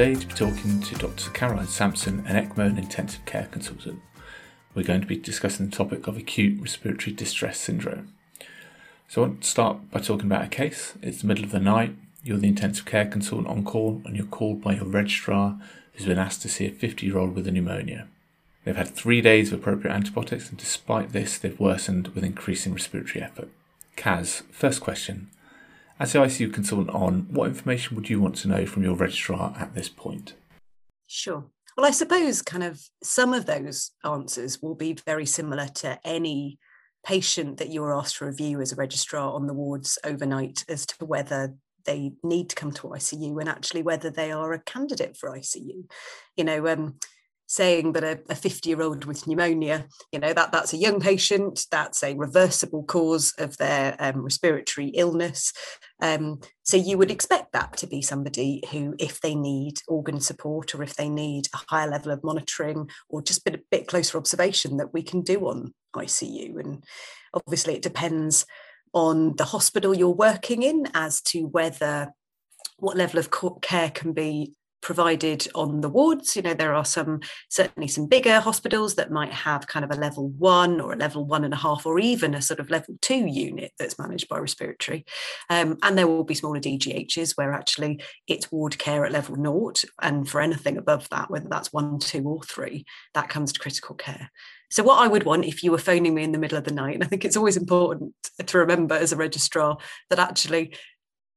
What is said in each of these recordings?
today to be talking to Dr. Caroline Sampson, an ECMO and intensive care consultant. We're going to be discussing the topic of acute respiratory distress syndrome. So, I want to start by talking about a case. It's the middle of the night, you're the intensive care consultant on call, and you're called by your registrar who's been asked to see a 50 year old with a pneumonia. They've had three days of appropriate antibiotics, and despite this, they've worsened with increasing respiratory effort. Kaz, first question as the ICU consultant on, what information would you want to know from your registrar at this point? Sure. Well, I suppose kind of some of those answers will be very similar to any patient that you are asked to review as a registrar on the wards overnight as to whether they need to come to ICU and actually whether they are a candidate for ICU. You know, um, saying that a 50 year old with pneumonia you know that that's a young patient that's a reversible cause of their um, respiratory illness. Um, so you would expect that to be somebody who if they need organ support or if they need a higher level of monitoring or just a bit, a bit closer observation that we can do on icu and obviously it depends on the hospital you're working in as to whether what level of care can be provided on the wards. You know, there are some certainly some bigger hospitals that might have kind of a level one or a level one and a half, or even a sort of level two unit that's managed by respiratory. Um, and there will be smaller DGHs where actually it's ward care at level naught. And for anything above that, whether that's one, two, or three, that comes to critical care. So, what I would want if you were phoning me in the middle of the night, and I think it's always important to remember as a registrar that actually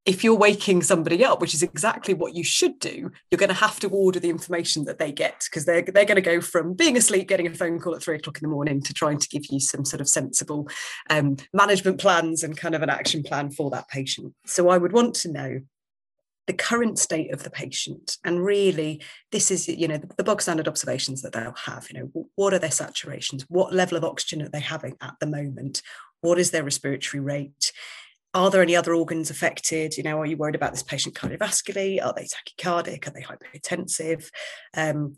if you're waking somebody up, which is exactly what you should do, you're going to have to order the information that they get because they're, they're going to go from being asleep, getting a phone call at three o'clock in the morning to trying to give you some sort of sensible um, management plans and kind of an action plan for that patient. So I would want to know the current state of the patient and really this is you know the, bog standard observations that they'll have you know what are their saturations? What level of oxygen are they having at the moment? What is their respiratory rate are there any other organs affected? You know, are you worried about this patient cardiovascularly? Are they tachycardic? Are they hypertensive? Um,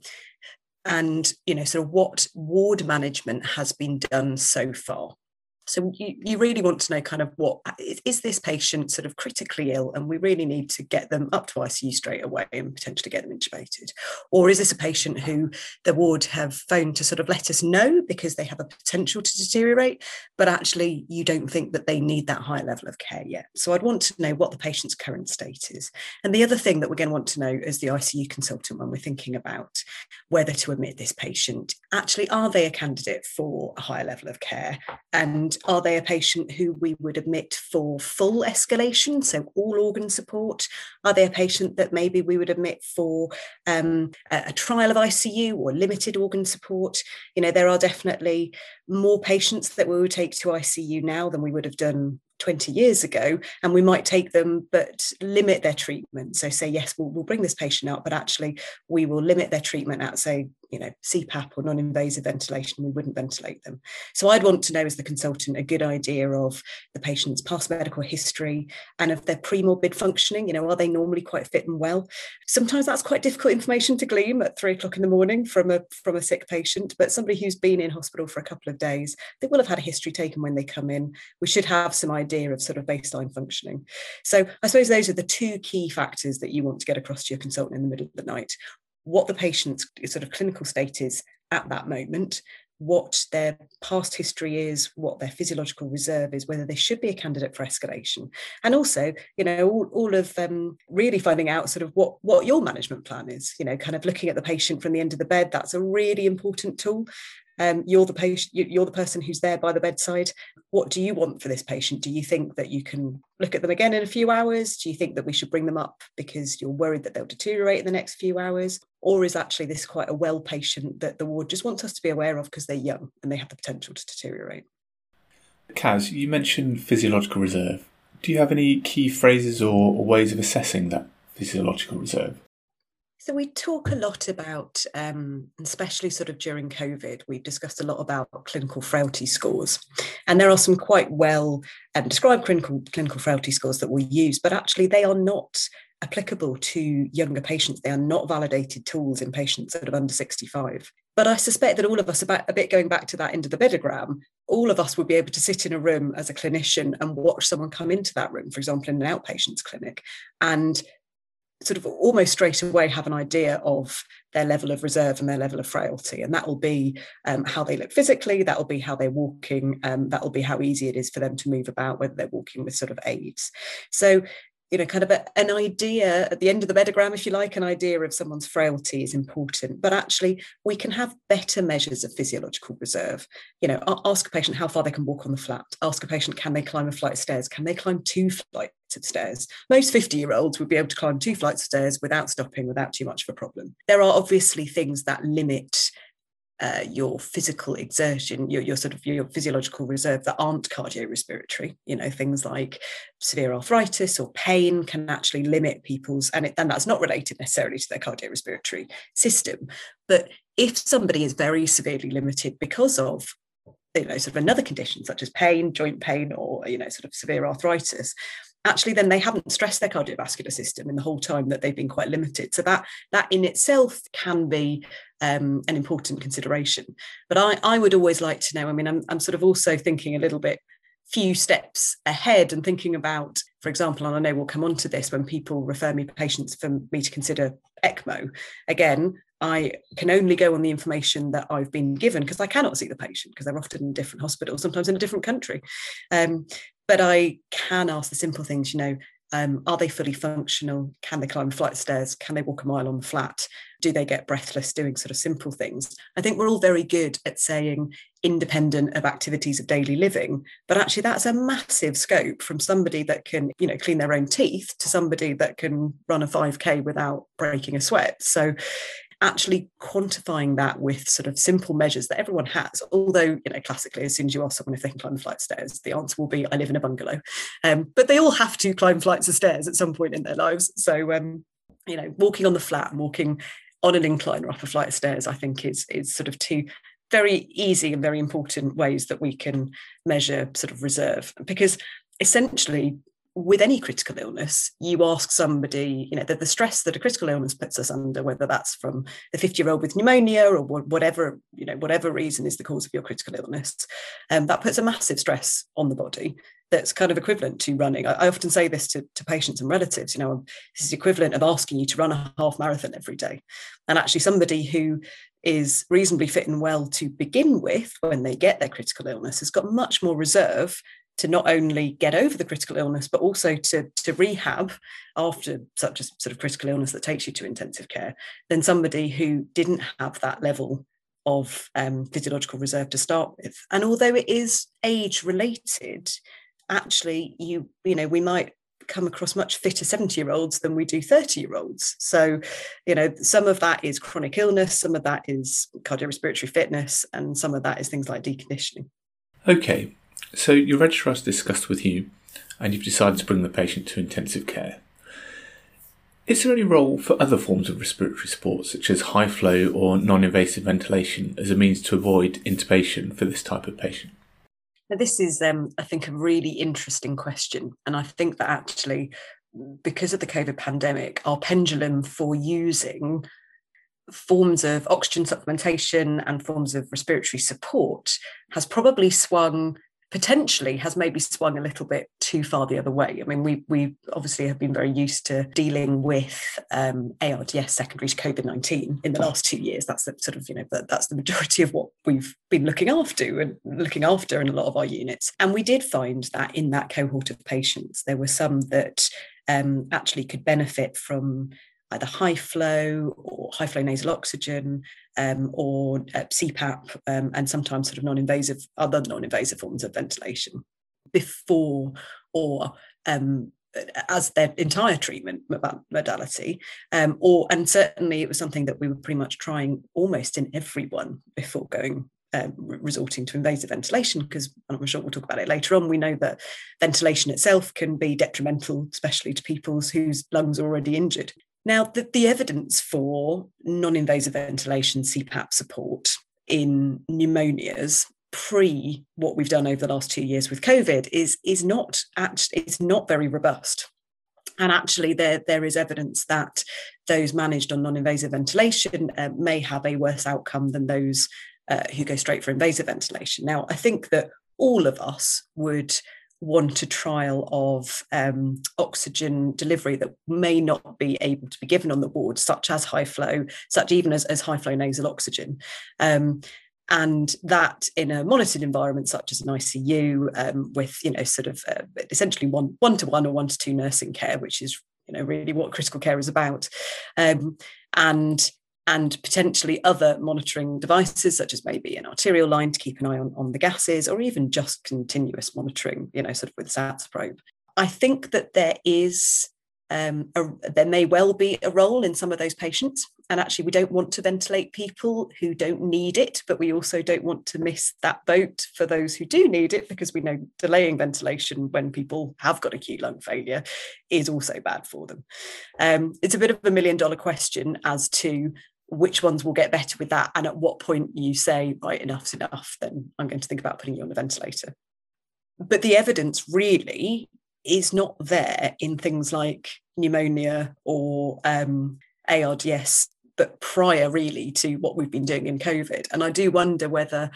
and you know, sort of what ward management has been done so far. So you, you really want to know kind of what uh, is this patient sort of critically ill and we really need to get them up to ICU straight away and potentially get them intubated? Or is this a patient who the ward have phoned to sort of let us know because they have a potential to deteriorate, but actually you don't think that they need that high level of care yet? So I'd want to know what the patient's current state is. And the other thing that we're going to want to know as the ICU consultant when we're thinking about whether to admit this patient, actually are they a candidate for a higher level of care? And are they a patient who we would admit for full escalation, so all organ support? Are they a patient that maybe we would admit for um, a, a trial of ICU or limited organ support? You know, there are definitely more patients that we would take to ICU now than we would have done 20 years ago and we might take them but limit their treatment so say yes we'll, we'll bring this patient out but actually we will limit their treatment at say you know cpap or non-invasive ventilation we wouldn't ventilate them so i'd want to know as the consultant a good idea of the patient's past medical history and of their pre-morbid functioning you know are they normally quite fit and well sometimes that's quite difficult information to glean at three o'clock in the morning from a from a sick patient but somebody who's been in hospital for a couple of days they will have had a history taken when they come in we should have some idea idea of sort of baseline functioning. So I suppose those are the two key factors that you want to get across to your consultant in the middle of the night. What the patient's sort of clinical state is at that moment, what their past history is, what their physiological reserve is, whether they should be a candidate for escalation, and also, you know, all, all of um, really finding out sort of what what your management plan is. You know, kind of looking at the patient from the end of the bed. That's a really important tool um, you're the patient you're the person who's there by the bedside. What do you want for this patient? Do you think that you can look at them again in a few hours? Do you think that we should bring them up because you're worried that they'll deteriorate in the next few hours? Or is actually this quite a well patient that the ward just wants us to be aware of because they're young and they have the potential to deteriorate? Kaz you mentioned physiological reserve. Do you have any key phrases or, or ways of assessing that physiological reserve so we talk a lot about, um, especially sort of during COVID, we've discussed a lot about clinical frailty scores, and there are some quite well um, described clinical clinical frailty scores that we use, but actually they are not applicable to younger patients. They are not validated tools in patients that are under 65. But I suspect that all of us, about a bit going back to that end of the bedogram, all of us would be able to sit in a room as a clinician and watch someone come into that room, for example, in an outpatient's clinic, and sort of almost straight away have an idea of their level of reserve and their level of frailty. And that will be um, how they look physically, that will be how they're walking, um, that will be how easy it is for them to move about, whether they're walking with sort of aids. So you know, kind of a, an idea at the end of the bedogram, if you like, an idea of someone's frailty is important. But actually, we can have better measures of physiological reserve. You know, ask a patient how far they can walk on the flat. Ask a patient, can they climb a flight of stairs? Can they climb two flights of stairs? Most 50 year olds would be able to climb two flights of stairs without stopping, without too much of a problem. There are obviously things that limit uh, your physical exertion, your, your sort of your physiological reserve that aren't cardiorespiratory. You know, things like severe arthritis or pain can actually limit people's, and, it, and that's not related necessarily to their cardiorespiratory system. But if somebody is very severely limited because of you know sort of another condition such as pain joint pain or you know sort of severe arthritis actually then they haven't stressed their cardiovascular system in the whole time that they've been quite limited. So that that in itself can be um, an important consideration. But I, I would always like to know i mean I'm, I'm sort of also thinking a little bit few steps ahead and thinking about for example and i know we'll come on to this when people refer me patients for me to consider ecmo. Again I can only go on the information that I've been given because I cannot see the patient because they're often in different hospitals, sometimes in a different country. Um, but I can ask the simple things, you know, um, are they fully functional? Can they climb flight stairs? Can they walk a mile on the flat? Do they get breathless doing sort of simple things? I think we're all very good at saying independent of activities of daily living, but actually that's a massive scope from somebody that can, you know, clean their own teeth to somebody that can run a 5K without breaking a sweat. So actually quantifying that with sort of simple measures that everyone has. Although, you know, classically, as soon as you ask someone if they can climb a flight of stairs, the answer will be, I live in a bungalow. Um, but they all have to climb flights of stairs at some point in their lives. So, um, you know, walking on the flat walking on an incline or up a flight of stairs, I think is is sort of two very easy and very important ways that we can measure sort of reserve because essentially with any critical illness, you ask somebody, you know, the, the stress that a critical illness puts us under, whether that's from the 50 year old with pneumonia or whatever, you know, whatever reason is the cause of your critical illness, um, that puts a massive stress on the body that's kind of equivalent to running. I, I often say this to, to patients and relatives, you know, this is equivalent of asking you to run a half marathon every day. And actually, somebody who is reasonably fit and well to begin with when they get their critical illness has got much more reserve to not only get over the critical illness, but also to, to rehab after such a sort of critical illness that takes you to intensive care, than somebody who didn't have that level of um, physiological reserve to start with. And although it is age related, actually, you you know we might come across much fitter 70 year olds than we do 30 year olds. So, you know, some of that is chronic illness, some of that is cardiorespiratory fitness, and some of that is things like deconditioning. Okay, so your registrar has discussed with you and you've decided to bring the patient to intensive care. Is there any role for other forms of respiratory support, such as high flow or non invasive ventilation, as a means to avoid intubation for this type of patient? Now, this is, um, I think, a really interesting question. And I think that actually, because of the COVID pandemic, our pendulum for using forms of oxygen supplementation and forms of respiratory support has probably swung potentially has maybe swung a little bit too far the other way. I mean, we we obviously have been very used to dealing with um, ARDS secondary to COVID nineteen in the last two years. That's the sort of you know that's the majority of what we've been looking after and looking after in a lot of our units. And we did find that in that cohort of patients, there were some that um, actually could benefit from either high flow or high flow nasal oxygen um, or uh, CPAP um, and sometimes sort of non-invasive, other non-invasive forms of ventilation before or um, as their entire treatment modality um, or and certainly it was something that we were pretty much trying almost in everyone before going um, resorting to invasive ventilation because I'm sure we'll talk about it later on. We know that ventilation itself can be detrimental, especially to people whose lungs are already injured. Now, the, the evidence for non invasive ventilation CPAP support in pneumonias pre what we've done over the last two years with COVID is, is not actually it's not very robust. And actually, there, there is evidence that those managed on non invasive ventilation uh, may have a worse outcome than those uh, who go straight for invasive ventilation. Now, I think that all of us would want a trial of um, oxygen delivery that may not be able to be given on the ward, such as high flow, such even as, as high flow nasal oxygen. Um, and that in a monitored environment such as an ICU um, with you know sort of uh, essentially one one to one or one to two nursing care, which is you know really what critical care is about, um, and and potentially other monitoring devices such as maybe an arterial line to keep an eye on, on the gases or even just continuous monitoring you know sort of with SATS probe. I think that there is um, a, there may well be a role in some of those patients. And actually, we don't want to ventilate people who don't need it, but we also don't want to miss that boat for those who do need it because we know delaying ventilation when people have got acute lung failure is also bad for them. Um, it's a bit of a million dollar question as to which ones will get better with that and at what point you say, right, enough's enough, then I'm going to think about putting you on a ventilator. But the evidence really is not there in things like pneumonia or um, ARDS, but prior really to what we've been doing in COVID. And I do wonder whether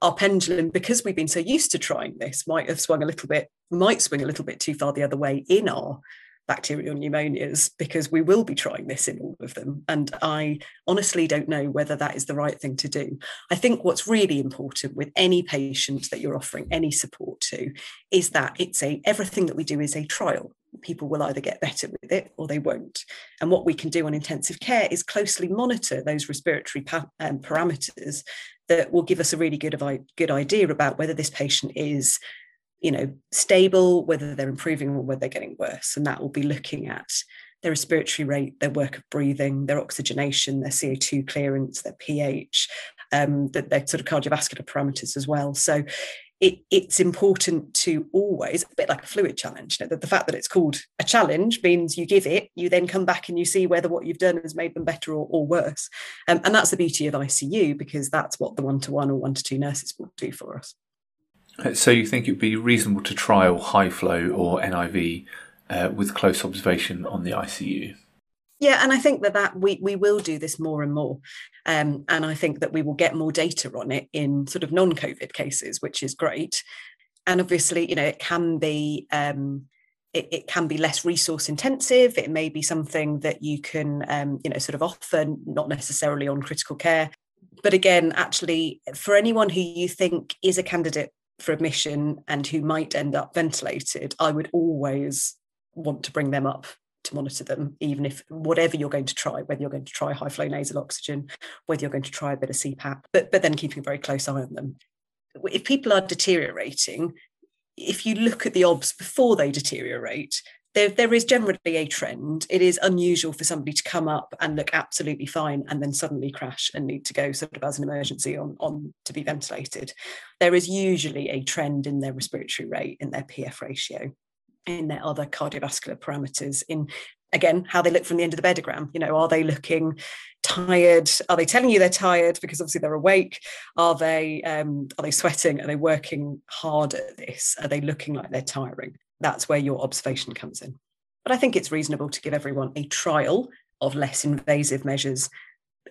our pendulum, because we've been so used to trying this, might have swung a little bit, might swing a little bit too far the other way in our bacterial pneumonias because we will be trying this in all of them. And I honestly don't know whether that is the right thing to do. I think what's really important with any patient that you're offering any support to is that it's a everything that we do is a trial. People will either get better with it or they won't. And what we can do on intensive care is closely monitor those respiratory pa- um, parameters that will give us a really good, good idea about whether this patient is you know, stable, whether they're improving or whether they're getting worse. And that will be looking at their respiratory rate, their work of breathing, their oxygenation, their CO2 clearance, their pH, um, their, their sort of cardiovascular parameters as well. So it, it's important to always, a bit like a fluid challenge, you know, that the fact that it's called a challenge means you give it, you then come back and you see whether what you've done has made them better or, or worse. Um, and that's the beauty of ICU because that's what the one to one or one to two nurses will do for us. So you think it would be reasonable to trial high flow or NIV uh, with close observation on the ICU? Yeah, and I think that that we we will do this more and more, um, and I think that we will get more data on it in sort of non-COVID cases, which is great. And obviously, you know, it can be um, it, it, can be less resource intensive. It may be something that you can, um, you know, sort of offer, not necessarily on critical care. But again, actually, for anyone who you think is a candidate for admission and who might end up ventilated, I would always want to bring them up to monitor them, even if whatever you're going to try, whether you're going to try high flow nasal oxygen, whether you're going to try a bit of CPAP, but, but then keeping a very close eye on them. If people are deteriorating, if you look at the OBS before they deteriorate, there, there is generally a trend. It is unusual for somebody to come up and look absolutely fine and then suddenly crash and need to go sort of as an emergency on, on to be ventilated. There is usually a trend in their respiratory rate, in their PF ratio, in their other cardiovascular parameters, in again how they look from the end of the bedogram. You know, are they looking tired? Are they telling you they're tired because obviously they're awake? Are they um, are they sweating? Are they working hard at this? Are they looking like they're tiring? That's where your observation comes in. But I think it's reasonable to give everyone a trial of less invasive measures,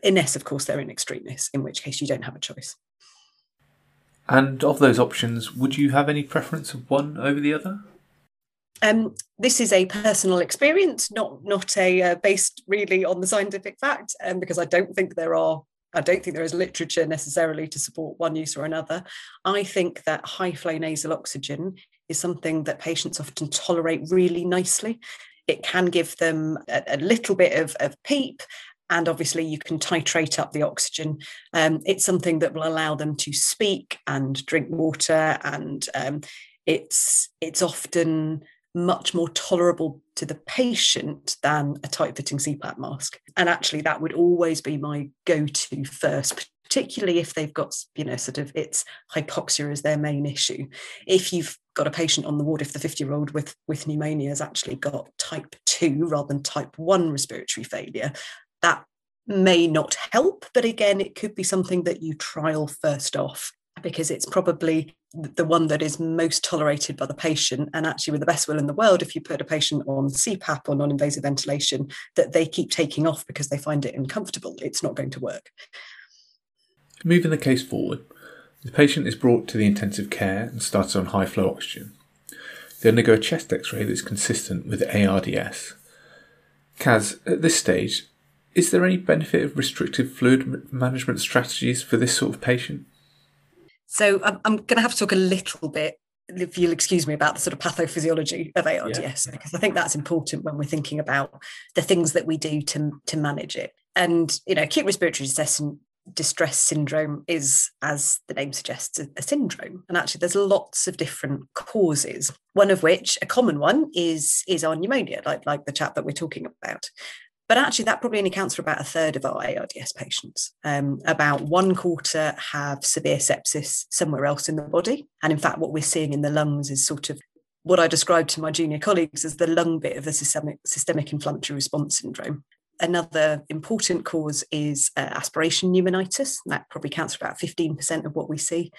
unless, of course, they're in extremis, in which case you don't have a choice. And of those options, would you have any preference of one over the other? Um, this is a personal experience, not not a uh, based really on the scientific fact, um, because I don't think there are I don't think there is literature necessarily to support one use or another. I think that high flow nasal oxygen is something that patients often tolerate really nicely. It can give them a, a little bit of, of PEEP and obviously you can titrate up the oxygen. Um, it's something that will allow them to speak and drink water, and um, it's it's often much more tolerable to the patient than a tight fitting CPAP mask. And actually, that would always be my go to first, particularly if they've got, you know, sort of it's hypoxia as their main issue. If you've got a patient on the ward, if the 50 year old with, with pneumonia has actually got type 2 rather than type 1 respiratory failure, that may not help. But again, it could be something that you trial first off because it's probably the one that is most tolerated by the patient. And actually, with the best will in the world, if you put a patient on CPAP or non invasive ventilation that they keep taking off because they find it uncomfortable, it's not going to work. Moving the case forward, the patient is brought to the intensive care and started on high flow oxygen. They undergo a chest x ray that's consistent with ARDS. Kaz, at this stage, is there any benefit of restrictive fluid management strategies for this sort of patient? So um, I'm, I'm going to have to talk a little bit, if you'll excuse me, about the sort of pathophysiology of ARDS, yeah. because I think that's important when we're thinking about the things that we do to, to manage it. And, you know, acute respiratory distress syndrome is, as the name suggests, a, a, syndrome. And actually, there's lots of different causes. One of which, a common one, is is our pneumonia, like like the chap that we're talking about. But actually, that probably only accounts for about a third of our ARDS patients. Um, about one quarter have severe sepsis somewhere else in the body. And in fact, what we're seeing in the lungs is sort of what I described to my junior colleagues as the lung bit of the systemic, systemic inflammatory response syndrome another important cause is uh, aspiration pneumonitis. That probably counts for about 15% of what we see.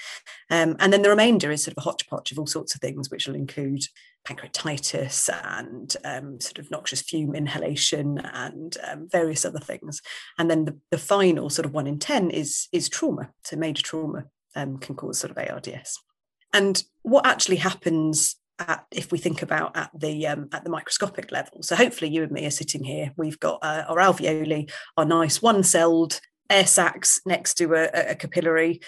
Um, and then the remainder is sort of a hodgepodge of all sorts of things, which will include pancreatitis and um, sort of noxious fume inhalation and um, various other things. And then the, the final sort of one in 10 is, is trauma. So major trauma um, can cause sort of ARDS. And what actually happens at, if we think about at the um, at the microscopic level. So hopefully you and me are sitting here. We've got uh, our alveoli, our nice one-celled air sacs next to a, a capillary.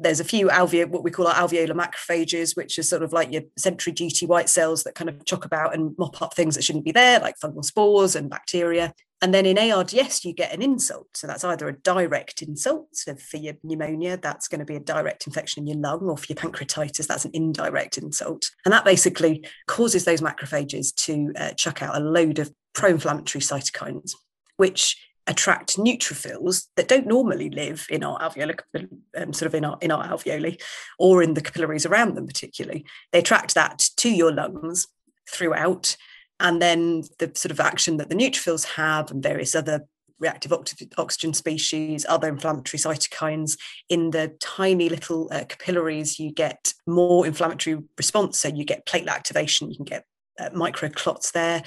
There's a few alveoli, what we call our alveolar macrophages, which are sort of like your sentry duty white cells that kind of chuck about and mop up things that shouldn't be there, like fungal spores and bacteria. And then in ARDS, you get an insult. So that's either a direct insult. So for your pneumonia, that's going to be a direct infection in your lung, or for your pancreatitis, that's an indirect insult. And that basically causes those macrophages to uh, chuck out a load of pro inflammatory cytokines, which attract neutrophils that don't normally live in our alveoli, um, sort of in our in our alveoli, or in the capillaries around them, particularly. They attract that to your lungs throughout and then the sort of action that the neutrophils have and various other reactive oxygen species, other inflammatory cytokines in the tiny little uh, capillaries, you get more inflammatory response. So you get platelet activation, you can get uh, microclots there,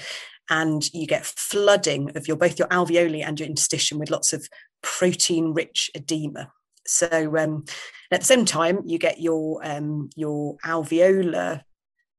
and you get flooding of your both your alveoli and your interstitium with lots of protein-rich edema. So um, at the same time, you get your um, your alveolar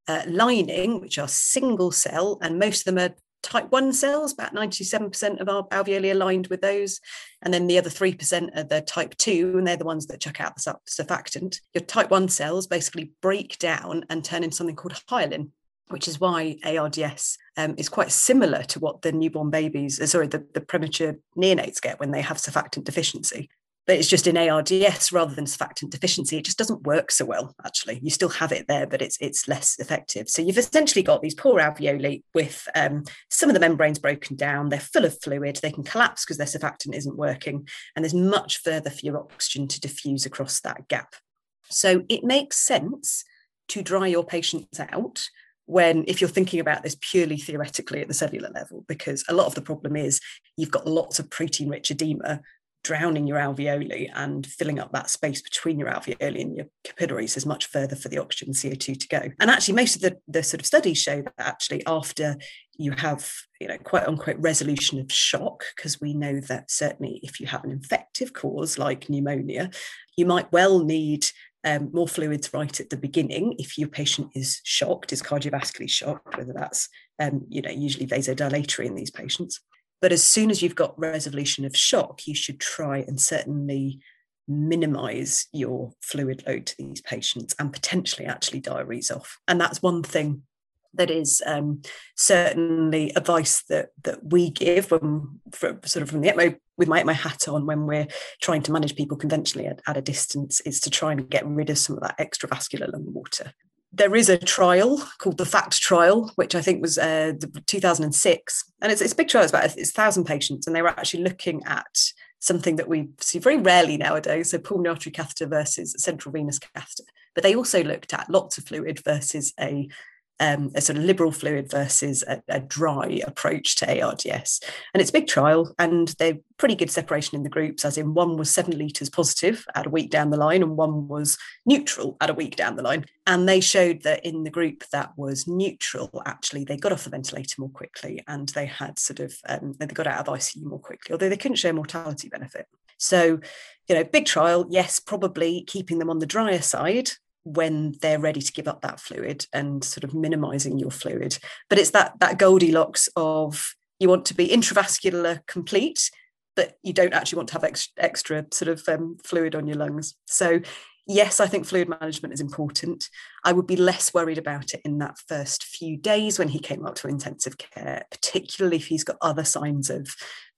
uh, lining, which are single cell, and most of them are type 1 cells, about 97% of our alveoli are lined with those. And then the other 3% are the type 2, and they're the ones that chuck out the surfactant. Your type 1 cells basically break down and turn into something called hyalin, which is why ARDS um, is quite similar to what the newborn babies, uh, sorry, the, the premature neonates get when they have surfactant deficiency but it's just in ARDS rather than surfactant deficiency. It just doesn't work so well, actually. You still have it there, but it's it's less effective. So you've essentially got these poor alveoli with um, some of the membranes broken down. They're full of fluid. They can collapse because their surfactant isn't working, and there's much further for your oxygen to diffuse across that gap. So it makes sense to dry your patients out when if you're thinking about this purely theoretically at the cellular level because a lot of the problem is you've got lots of protein rich edema drowning your alveoli and filling up that space between your alveoli and your capillaries is much further for the oxygen CO2 to go. And actually, most of the, the sort of studies show that actually after you have, you know, quite unquote resolution of shock, because we know that certainly if you have an infective cause like pneumonia, you might well need um, more fluids right at the beginning if your patient is shocked, is cardiovascularly shocked, whether that's um, you know usually vasodilatory in these patients. But as soon as you've got resolution of shock, you should try and certainly minimize your fluid load to these patients and potentially actually diuresis off. And that's one thing that is um, certainly advice that that we give when for, sort of from the ECMO with my, my hat on when we're trying to manage people conventionally at, at a distance is to try and get rid of some of that extravascular lung water there is a trial called the FACTT trial, which I think was uh, 2006, and it's, it's a big trial. It's about it's thousand patients, and they were actually looking at something that we see very rarely nowadays. So pulmonary artery catheter versus central venous catheter, but they also looked at lots of fluid versus a um, a sort of liberal fluid versus a, a, dry approach to ARDS. And it's a big trial, and they're pretty good separation in the groups, as in one was seven litres positive at a week down the line, and one was neutral at a week down the line. And they showed that in the group that was neutral, actually, they got off the ventilator more quickly and they had sort of, um, they got out of ICU more quickly, although they couldn't show mortality benefit. So, you know, big trial, yes, probably keeping them on the drier side when they're ready to give up that fluid and sort of minimizing your fluid. But it's that that Goldilocks of you want to be intravascular complete, but you don't actually want to have extra, extra sort of um, fluid on your lungs. So yes, I think fluid management is important. I would be less worried about it in that first few days when he came up to intensive care, particularly if he's got other signs of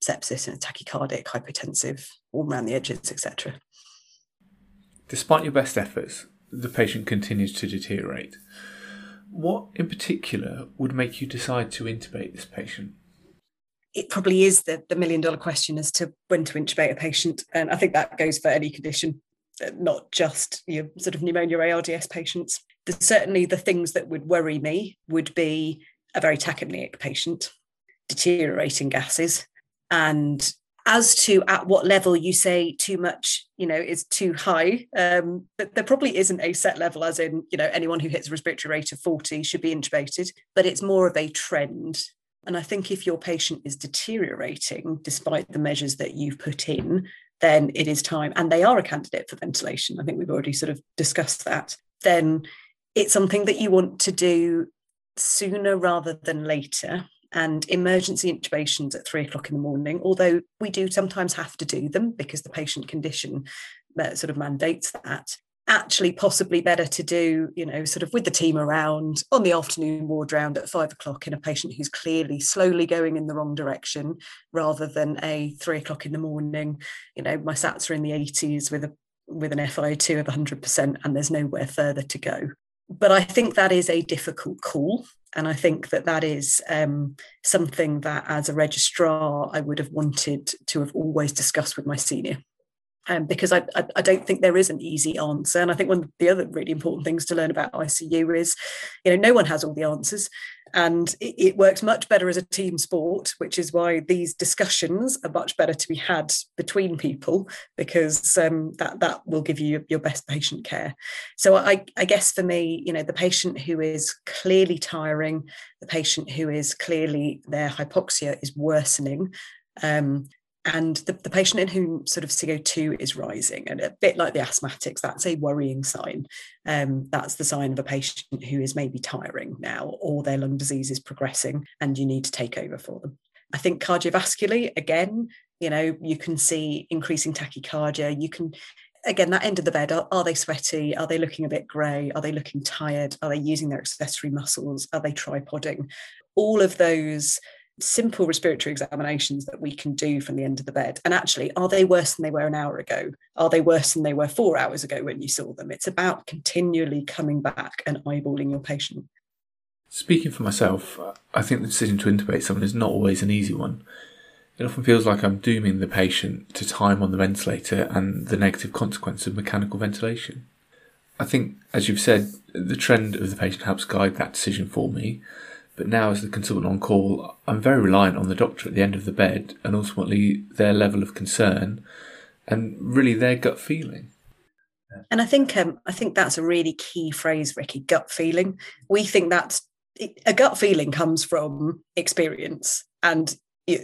sepsis and tachycardic, hypotensive, all around the edges, etc. Despite your best efforts, the patient continues to deteriorate. What in particular would make you decide to intubate this patient? It probably is the, the million dollar question as to when to intubate a patient. And I think that goes for any condition, uh, not just your sort of pneumonia ARDS patients. There's certainly the things that would worry me would be a very tachypneic patient, deteriorating gases, and as to at what level you say too much you know is too high um, but there probably isn't a set level as in you know anyone who hits a respiratory rate of 40 should be intubated but it's more of a trend. And i think if your patient is deteriorating despite the measures that you've put in then it is time and they are a candidate for ventilation. I think we've already sort of discussed that. Then it's something that you want to do sooner rather than later and emergency intubations at three o'clock in the morning, although we do sometimes have to do them because the patient condition uh, sort of mandates that. Actually, possibly better to do, you know, sort of with the team around on the afternoon ward round at five o'clock in a patient who's clearly slowly going in the wrong direction rather than a three o'clock in the morning. You know, my SATs are in the 80s with a with an FiO2 of 100% and there's nowhere further to go but I think that is a difficult call. And I think that that is um, something that, as a registrar, I would have wanted to have always discussed with my senior um, because I, I, I, don't think there is an easy answer. And I think one of the other really important things to learn about ICU is, you know, no one has all the answers, and it, it, works much better as a team sport, which is why these discussions are much better to be had between people because um, that that will give you your best patient care. So I, I guess for me, you know, the patient who is clearly tiring, the patient who is clearly their hypoxia is worsening. Um, and the, the patient in whom sort of CO2 is rising, and a bit like the asthmatics, that's a worrying sign. Um, that's the sign of a patient who is maybe tiring now, or their lung disease is progressing, and you need to take over for them. I think cardiovascularly, again, you know, you can see increasing tachycardia. You can, again, that end of the bed, are, are they sweaty? Are they looking a bit grey? Are they looking tired? Are they using their accessory muscles? Are they tripoding? All of those simple respiratory examinations that we can do from the end of the bed. And actually, are they worse than they were an hour ago? Are they worse than they were four hours ago when you saw them? It's about continually coming back and eyeballing your patient. Speaking for myself, I think the decision to intubate someone is not always an easy one. It often feels like I'm dooming the patient to time on the ventilator and the negative consequence of mechanical ventilation. I think, as you've said, the trend of the patient helps guide that decision for me, but now, as the consultant on call, I'm very reliant on the doctor at the end of the bed and ultimately their level of concern and really their gut feeling. And I think um, I think that's a really key phrase, Ricky. Gut feeling. We think that's a gut feeling comes from experience and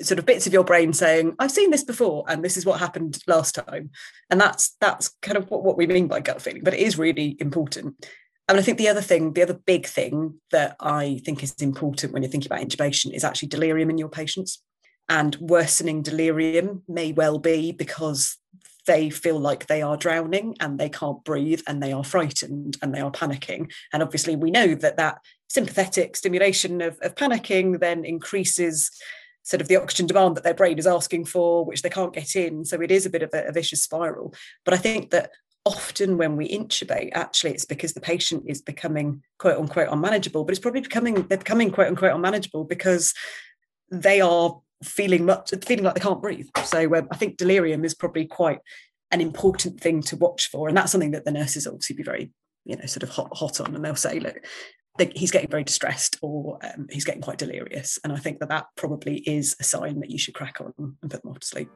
sort of bits of your brain saying, "I've seen this before, and this is what happened last time," and that's that's kind of what, what we mean by gut feeling. But it is really important. And I think the other thing, the other big thing that I think is important when you're thinking about intubation is actually delirium in your patients. And worsening delirium may well be because they feel like they are drowning and they can't breathe and they are frightened and they are panicking. And obviously, we know that that sympathetic stimulation of, of panicking then increases sort of the oxygen demand that their brain is asking for, which they can't get in. So it is a bit of a, a vicious spiral. But I think that often when we intubate, actually it's because the patient is becoming quote unquote unmanageable, but it's probably becoming they're becoming quote unquote unmanageable because they are feeling much feeling like they can't breathe. So um, I think delirium is probably quite an important thing to watch for, and that's something that the nurses obviously be very you know sort of hot hot on, and they'll say, look. He's getting very distressed, or um, he's getting quite delirious, and I think that that probably is a sign that you should crack on and put them off to sleep.